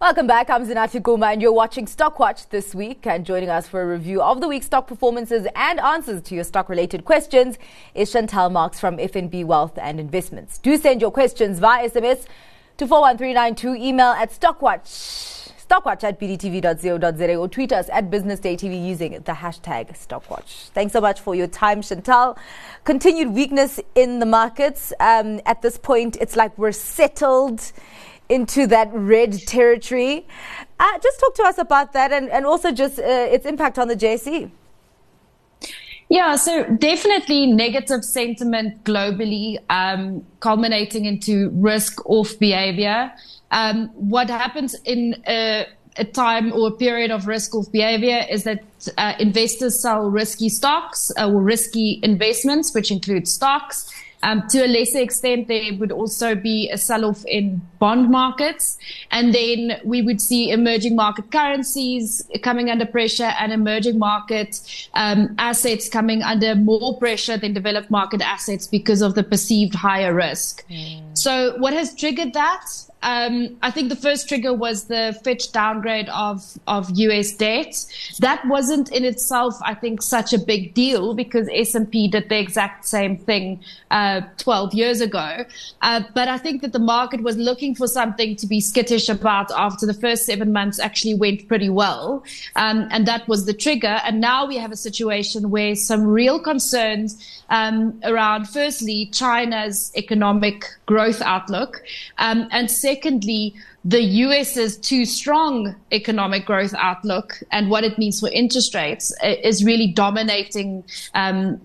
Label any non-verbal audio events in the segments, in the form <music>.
Welcome back. I'm Zinathi Gquma and you're watching Stockwatch this week. And joining us for a review of the week's stock performances and answers to your stock related questions is Chantal Marx from FNB Wealth and Investments. Do send your questions via SMS to 41392, email at stockwatch, stockwatch at bdtv.co.za or tweet us at businessdaytv using the hashtag Stockwatch. Thanks so much for your time, Chantal. Continued weakness in the markets. Um, at this point, it's like we're settled into that red territory. Uh, just talk to us about that and, and also just uh, its impact on the JSE. Yeah, so definitely negative sentiment globally, um, culminating into risk off behavior. Um, what happens in a, a, time or a period of risk off behavior is that uh, investors sell risky stocks uh, or risky investments, which include stocks. Um, to a lesser extent, there would also be a sell-off in bond markets, and then we would see emerging market currencies coming under pressure and emerging market um, assets coming under more pressure than developed market assets because of the perceived higher risk. Mm. So, what has triggered that? Um, I think the first trigger was the Fitch downgrade of, of US debt. That wasn't in itself, I think, such a big deal because S&P did the exact same thing uh, 12 years ago. Uh, but I think that the market was looking for something to be skittish about after the first seven months actually went pretty well. Um, and that was the trigger. And now we have a situation where some real concerns um, around, firstly, China's economic growth outlook, um, and secondly, the US's too strong economic growth outlook and what it means for interest rates is really dominating um,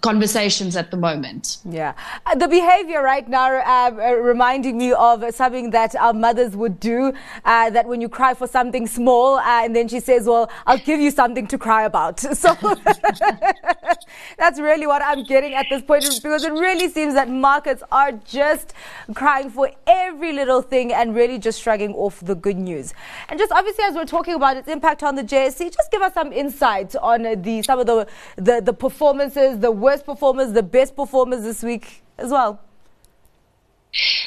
conversations at the moment. Yeah. Uh, the behavior right now uh, uh, reminding me of something that our mothers would do, uh, that when you cry for something small, and then she says, well, I'll give you something to cry about. <laughs> So <laughs> that's really what I'm getting at this point because it really seems that markets are just crying for every little thing and really just shrugging off the good news. And just obviously, as we're talking about its impact on the JSE, just give us some insight on the some of the, the, the performances, the worst performers, the best performers this week as well?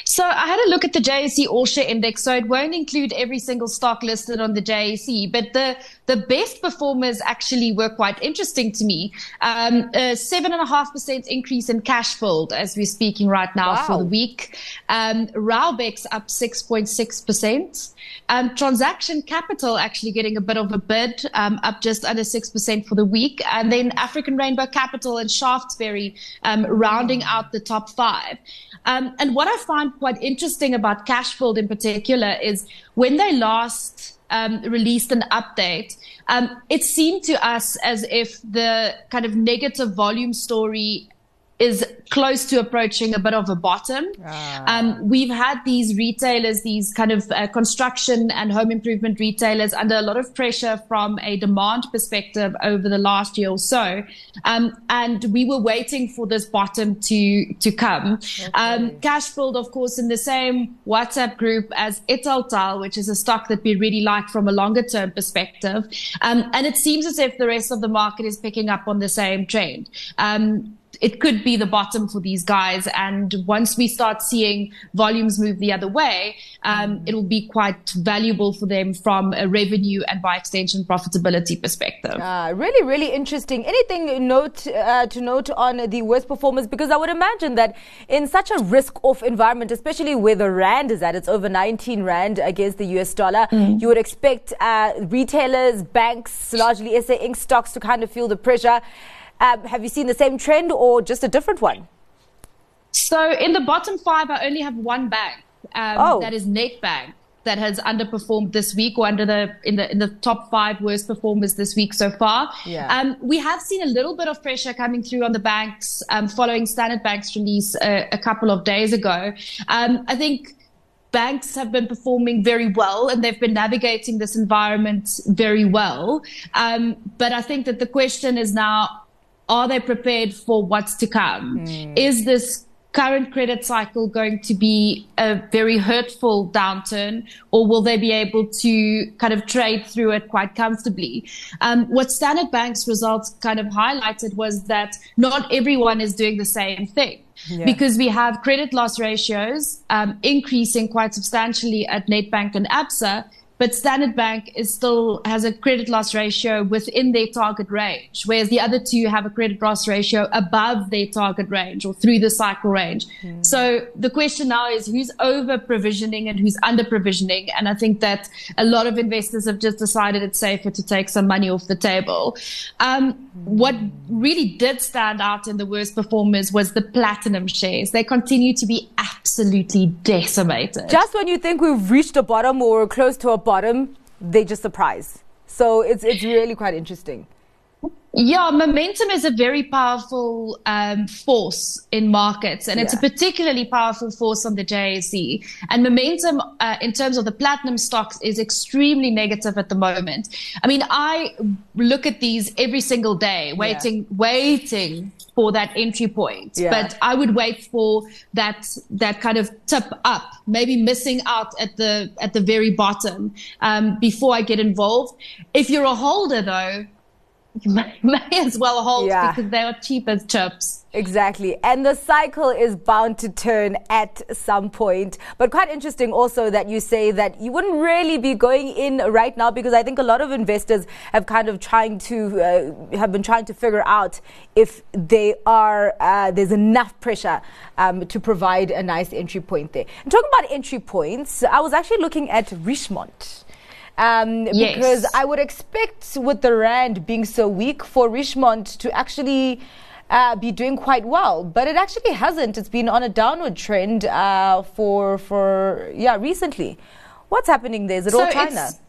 So I had a look at the JSE All Share Index. So it won't include every single stock listed on the JSE, but the the best performers actually were quite interesting to me. Um, a seven and a half percent increase in Cashbuild as we're speaking right now wow. for the week. Um, Raubex up six point six percent. Um, transaction capital actually getting a bit of a bid, um, up just under 6% for the week. And then African Rainbow Capital and Shaftesbury um, rounding out the top five. Um, and what I find quite interesting about Cashbuild in particular is when they last um, released an update, um, it seemed to us as if the kind of negative volume story is close to approaching a bit of a bottom. Ah. Um, we've had these retailers, these kind of uh, construction and home improvement retailers under a lot of pressure from a demand perspective over the last year or so. Um, and we were waiting for this bottom to, to come. Okay. Um, Cashbuild, of course, in the same WhatsApp group as Italtile, which is a stock that we really like from a longer term perspective. Um, and it seems as if the rest of the market is picking up on the same trend. Um, it could be the bottom for these guys. And once we start seeing volumes move the other way, um, mm. it will be quite valuable for them from a revenue and by extension profitability perspective. Uh, really, really interesting. Anything note uh, to note on the worst performers? Because I would imagine that in such a risk-off environment, especially where the rand is at, it's over 19 rand against the US dollar. Mm. You would expect uh, retailers, banks, largely SA Inc. stocks to kind of feel the pressure. Um, have you seen the same trend or just a different one? So in the bottom five, I only have one bank. Um, oh. That is Nedbank that has underperformed this week or under the in the in the top five worst performers this week so far. Yeah. Um, we have seen a little bit of pressure coming through on the banks um, following Standard Bank's release a, a couple of days ago. Um, I think banks have been performing very well and they've been navigating this environment very well. Um, but I think that the question is now are they prepared for what's to come? Mm. Is this current credit cycle going to be a very hurtful downturn, or will they be able to kind of trade through it quite comfortably? Um, what Standard Bank's results kind of highlighted was that not everyone is doing the same thing. Yeah. Because we have credit loss ratios um, increasing quite substantially at Nedbank and Absa, but Standard Bank is still has a credit loss ratio within their target range, whereas the other two have a credit loss ratio above their target range or through the cycle range. Mm. So the question now is who's over provisioning and who's under provisioning. And I think that a lot of investors have just decided it's safer to take some money off the table. Um, what really did stand out in the worst performers was the platinum shares. They continue to be absolutely decimated. Just when you think we've reached a bottom or close to a bottom, bottom, they just surprise. So it's it's really quite interesting. Yeah, momentum is a very powerful um, force in markets, and yeah. it's a particularly powerful force on the JSE. And momentum, uh, in terms of the platinum stocks, is extremely negative at the moment. I mean, I look at these every single day, waiting, yeah. waiting for that entry point. Yeah. But I would wait for that that kind of tip up, maybe missing out at the at the very bottom um, before I get involved. If you're a holder, though you <laughs> may, may as well hold yeah. because they are cheap as chips. Exactly. And the cycle is bound to turn at some point. But quite interesting also that you say that you wouldn't really be going in right now because I think a lot of investors have kind of trying to, uh, have been trying to figure out if they are, uh, there's enough pressure um, to provide a nice entry point there. And talking about entry points, I was actually looking at Richemont. Um, yes. Because I would expect, with the rand being so weak, for Richemont to actually uh, be doing quite well, but it actually hasn't. It's been on a downward trend uh, for for yeah recently. What's happening there? Is it so all China? It's,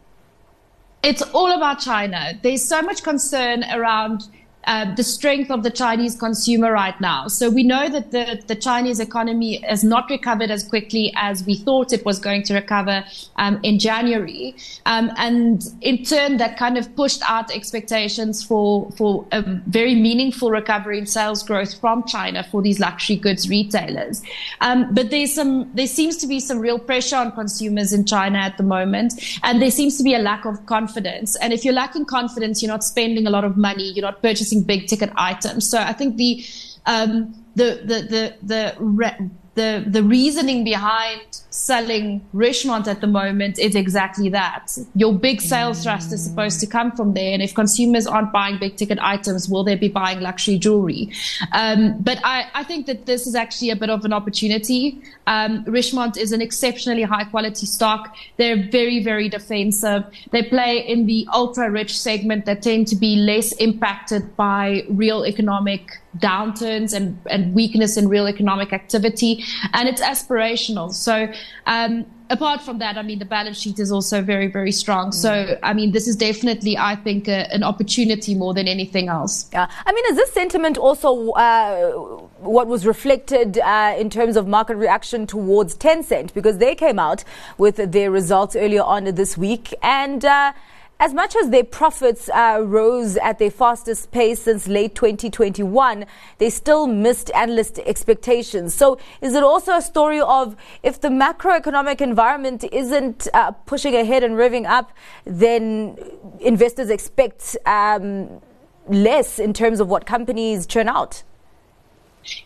it's all about China. There's so much concern around uh, the strength of the Chinese consumer right now. So we know that the, the Chinese economy has not recovered as quickly as we thought it was going to recover um, in January. Um, and in turn, that kind of pushed out expectations for, for a very meaningful recovery in sales growth from China for these luxury goods retailers. Um, but there's some, there seems to be some real pressure on consumers in China at the moment. And there seems to be a lack of confidence. And if you're lacking confidence, you're not spending a lot of money, you're not purchasing big ticket items. So I think the um, the the the the re- the the reasoning behind selling Richemont at the moment is exactly that. Your big sales thrust is supposed to come from there, and if consumers aren't buying big ticket items, will they be buying luxury jewelry? Um, but I, I think that this is actually a bit of an opportunity. Um, Richemont is an exceptionally high quality stock. They're very very defensive. They play in the ultra rich segment that tend to be less impacted by real economic downturns and, and weakness in real economic activity. And it's aspirational. So, um, apart from that, I mean, the balance sheet is also very, very strong. Mm. So, I mean, this is definitely, I think, a, an opportunity more than anything else. Yeah. I mean, is this sentiment also uh, what was reflected uh, in terms of market reaction towards Tencent? Because they came out with their results earlier on this week and, uh, as much as their profits uh, rose at their fastest pace since late 2021, they still missed analyst expectations. So, is it also a story of if the macroeconomic environment isn't uh, pushing ahead and revving up, then investors expect um, less in terms of what companies churn out?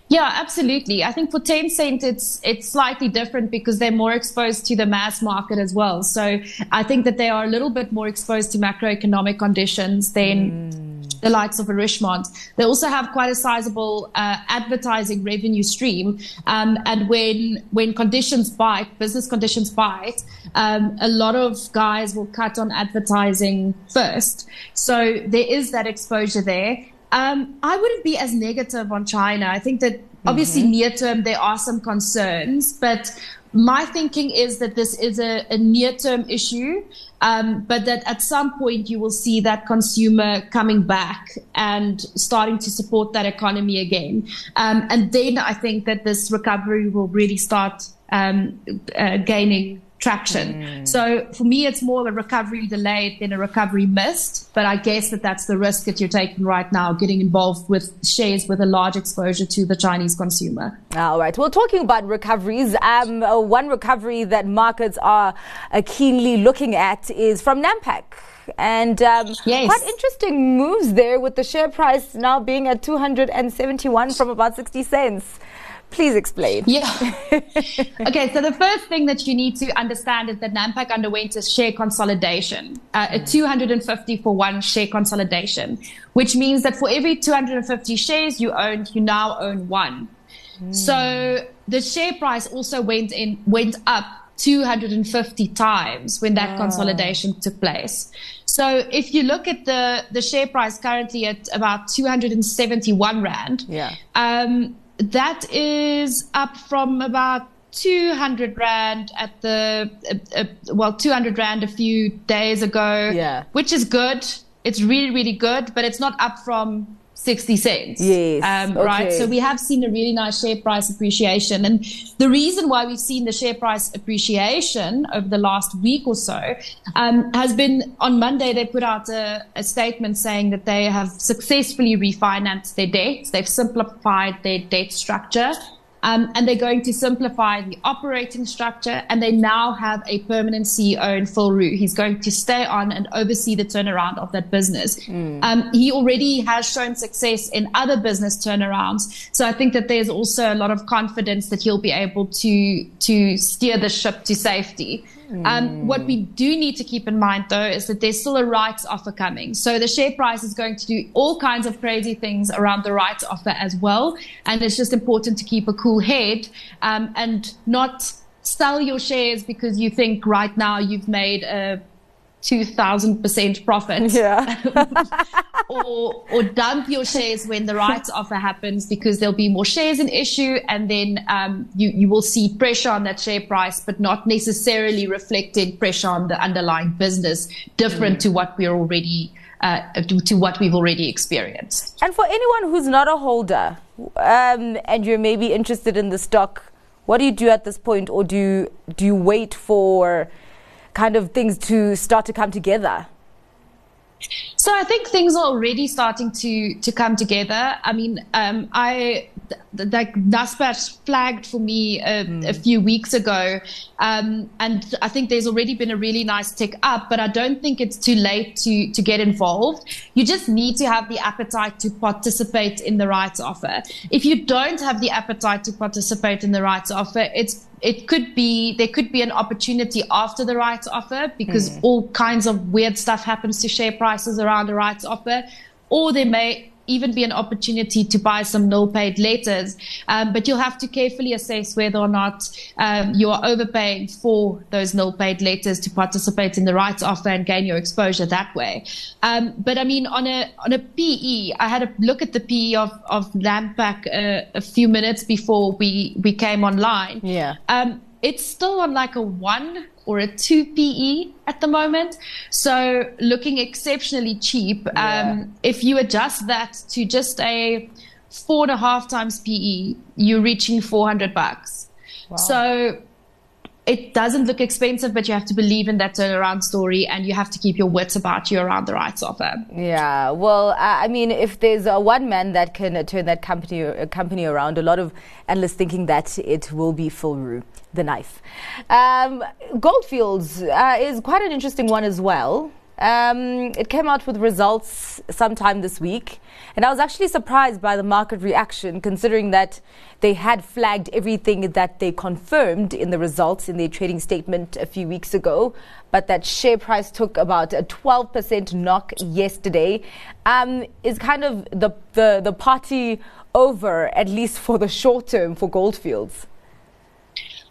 Yeah, absolutely. I think for Tencent, it's it's slightly different because they're more exposed to the mass market as well. So I think that they are a little bit more exposed to macroeconomic conditions than mm. the likes of a Richemont. They also have quite a sizable uh, advertising revenue stream, um, and when when conditions bite, business conditions bite, um, a lot of guys will cut on advertising first. So there is that exposure there. Um, I wouldn't be as negative on China. I think that obviously mm-hmm. near term there are some concerns, but my thinking is that this is a, a near term issue, um, but that at some point you will see that consumer coming back and starting to support that economy again. Um, and then I think that this recovery will really start um, uh, gaining traction. Mm. So for me, it's more of a recovery delayed than a recovery missed. But I guess that that's the risk that you're taking right now, getting involved with shares with a large exposure to the Chinese consumer. All right. Well, talking about recoveries, um, uh, one recovery that markets are uh, keenly looking at is from Nampak. And um, yes. quite interesting moves there with the share price now being at 271 from about 60 cents. Please explain. Yeah. <laughs> okay, so the first thing that you need to understand is that Nampak underwent a share consolidation, uh, a 250 for one share consolidation, which means that for every 250 shares you owned, you now own one. Mm. So the share price also went in went up 250 times when that oh. consolidation took place. So if you look at the the share price currently at about 271 rand, yeah. Um, that is up from about 200 rand at the uh, uh, well 200 rand a few days ago yeah. which is good. It's really really good but it's not up from 60 cents. Yes. Um, okay. Right. So we have seen a really nice share price appreciation. And the reason why we've seen the share price appreciation over the last week or so um, has been on Monday, they put out a, a, statement saying that they have successfully refinanced their debts. They've simplified their debt structure. Um, and they're going to simplify the operating structure, and they now have a permanent CEO in Phil Roux. He's going to stay on and oversee the turnaround of that business. Mm. Um, he already has shown success in other business turnarounds, so I think that there's also a lot of confidence that he'll be able to to steer the ship to safety. Um, what we do need to keep in mind, though, is that there's still a rights offer coming. So the share price is going to do all kinds of crazy things around the rights offer as well. And it's just important to keep a cool head um, and not sell your shares because you think right now you've made a 2000% profit. Yeah. <laughs> or, or dump your shares when the rights offer happens because there'll be more shares in issue and then um, you, you will see pressure on that share price, but not necessarily reflecting pressure on the underlying business different mm. to what we're already uh, to, to, what we've already experienced. And for anyone who's not a holder um, and you're maybe interested in the stock, what do you do at this point, or do you, do you wait for kind of things to start to come together? So I think things are already starting to to come together. I mean, um, I like Naspers flagged for me a, mm. a few weeks ago, um, and I think there's already been a really nice tick up. But I don't think it's too late to to get involved. You just need to have the appetite to participate in the rights offer. If you don't have the appetite to participate in the rights offer, it's it could be there could be an opportunity after the rights offer because mm. all kinds of weird stuff happens to share prices around the rights offer, or there may even be an opportunity to buy some nil paid letters. Um, but you'll have to carefully assess whether or not um, you are overpaying for those nil paid letters to participate in the rights offer and gain your exposure that way. Um, but I mean, on a on a PE, I had a look at the PE of of Nampak uh, a few minutes before we we came online. Yeah. Um, it's still on like a one or a 2 PE at the moment. So looking exceptionally cheap. Yeah. Um, if you adjust that to just a four and a half times PE, you're reaching 400 bucks. Wow. So it doesn't look expensive, but you have to believe in that turnaround story and you have to keep your wits about you around the rights offer. Yeah, well, I mean, if there's a one man that can turn that company uh, company around, a lot of analysts thinking that it will be Phil the knife. Um, Goldfields uh, is quite an interesting one as well. Um, it came out with results sometime this week, and I was actually surprised by the market reaction, considering that they had flagged everything that they confirmed in the results in their trading statement a few weeks ago, but that share price took about a 12% knock yesterday. Um, is kind of the, the the party over, at least for the short term, for Goldfields.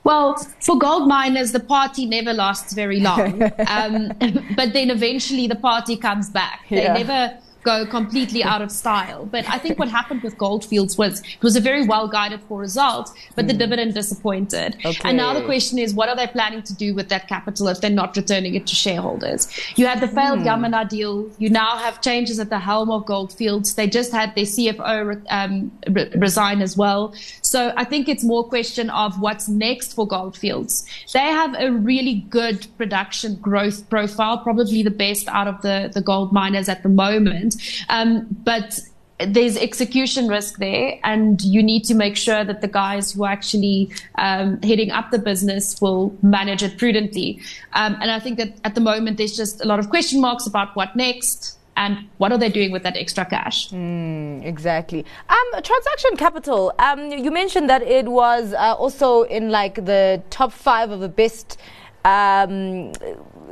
Well, for gold miners, the party never lasts very long. <laughs> um, but then eventually the party comes back. They yeah. never go completely out of style. But I think what happened with Goldfields was it was a very well guided for results, but mm. the hmm. dividend disappointed. Okay. And now the question is, what are they planning to do with that capital if they're not returning it to shareholders? You had the failed mm. Yamana deal. You now have changes at the helm of Goldfields. They just had their CFO um, re- resign as well. So I think it's more question of what's next for Goldfields. They have a really good production growth profile, probably the best out of the, the gold miners at the moment. Um, but there's execution risk there, and you need to make sure that the guys who are actually um, heading up the business will manage it prudently. Um, and I think that at the moment there's just a lot of question marks about what next and what are they doing with that extra cash? Mm, exactly. Um, transaction capital. Um, you mentioned that it was uh, also in like the top five of the best um,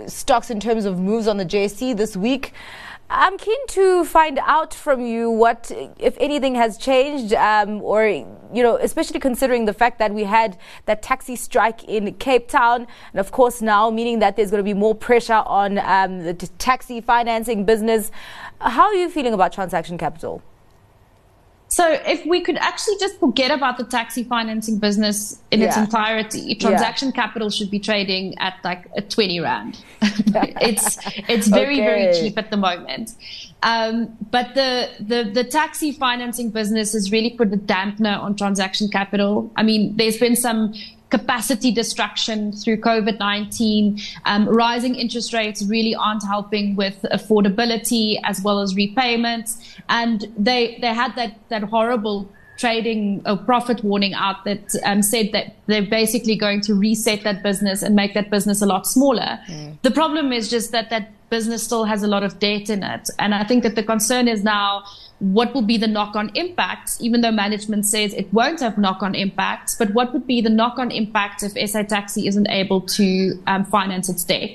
stocks in terms of moves on the JSE this week. I'm keen to find out from you what, if anything, has changed, um, or you know, especially considering the fact that we had that taxi strike in Cape Town, and of course now meaning that there's going to be more pressure on um, the taxi financing business. How are you feeling about transaction capital? So if we could actually just forget about the taxi financing business in yeah. its entirety, transaction yeah. capital should be trading at like a 20 rand. <laughs> it's it's very okay. very cheap at the moment. Um, but the, the the taxi financing business has really put a dampener on transaction capital. I mean, there's been some capacity destruction through COVID 19. Um, rising interest rates really aren't helping with affordability as well as repayments. And they, they had that, that horrible trading a profit warning out that um, said that they're basically going to reset that business and make that business a lot smaller. Mm. The problem is just that that business still has a lot of debt in it. And I think that the concern is now what will be the knock on impacts, even though management says it won't have knock on impacts, but what would be the knock on impact if SA Taxi isn't able to um, finance its debt?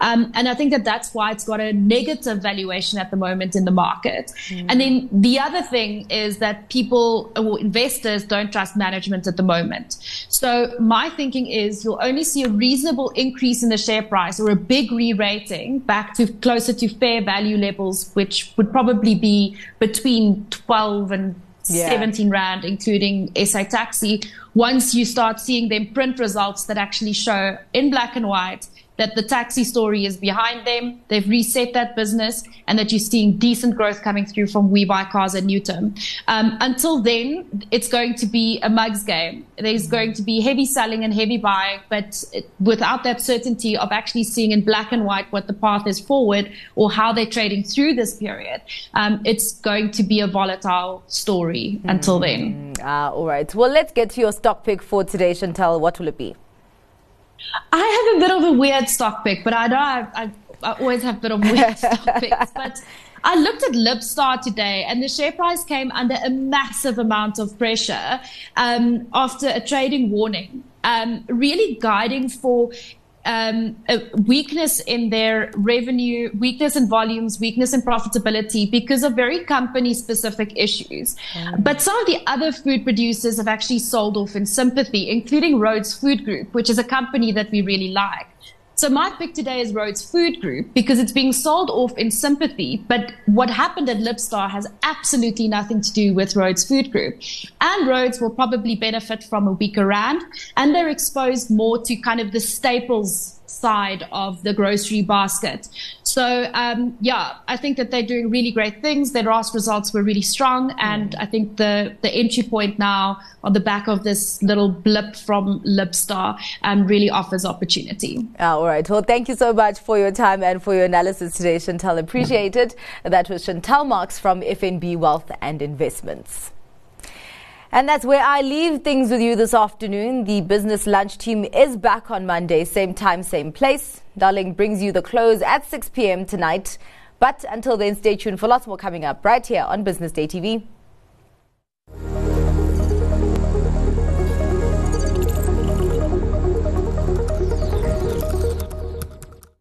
Um, and I think that that's why it's got a negative valuation at the moment in the market. Mm. And then the other thing is that people or investors don't trust management at the moment. So my thinking is you'll only see a reasonable increase in the share price or a big re-rating back to closer to fair value levels, which would probably be between 12 and yeah. 17 Rand, including SA Taxi, once you start seeing them print results that actually show in black and white that the taxi story is behind them. They've reset that business and that you're seeing decent growth coming through from We Buy Cars and Nutun. Um, until then, it's going to be a mugs game. There's going to be heavy selling and heavy buying, but without that certainty of actually seeing in black and white what the path is forward or how they're trading through this period, um, it's going to be a volatile story mm. until then. Ah, all right. Well, let's get to your stock pick for today, Chantal. What will it be? I have a bit of a weird stock pick, but I know I, I, I always have a bit of weird <laughs> stock picks. But I looked at Libstar today, and the share price came under a massive amount of pressure um, after a trading warning, um, really guiding for um, a weakness in their revenue, weakness in volumes, weakness in profitability because of very company specific issues. Mm. But some of the other food producers have actually sold off in sympathy, including Rhodes Food Group, which is a company that we really like. So my pick today is Rhodes Food Group because it's being sold off in sympathy. But what happened at Libstar has absolutely nothing to do with Rhodes Food Group. And Rhodes will probably benefit from a weaker rand and they're exposed more to kind of the staples side of the grocery basket. So, um, yeah, I think that they're doing really great things. Their last results were really strong. And I think the, the entry point now on the back of this little blip from Libstar um, really offers opportunity. all right. Well, thank you so much for your time and for your analysis today, Chantal. Appreciate it. That was Chantal Marx from FNB Wealth and Investments. And that's where I leave things with you this afternoon. The business lunch team is back on Monday, same time, same place. Darling brings you the close at 6 p.m. tonight. But until then, stay tuned for lots more coming up right here on Business Day TV.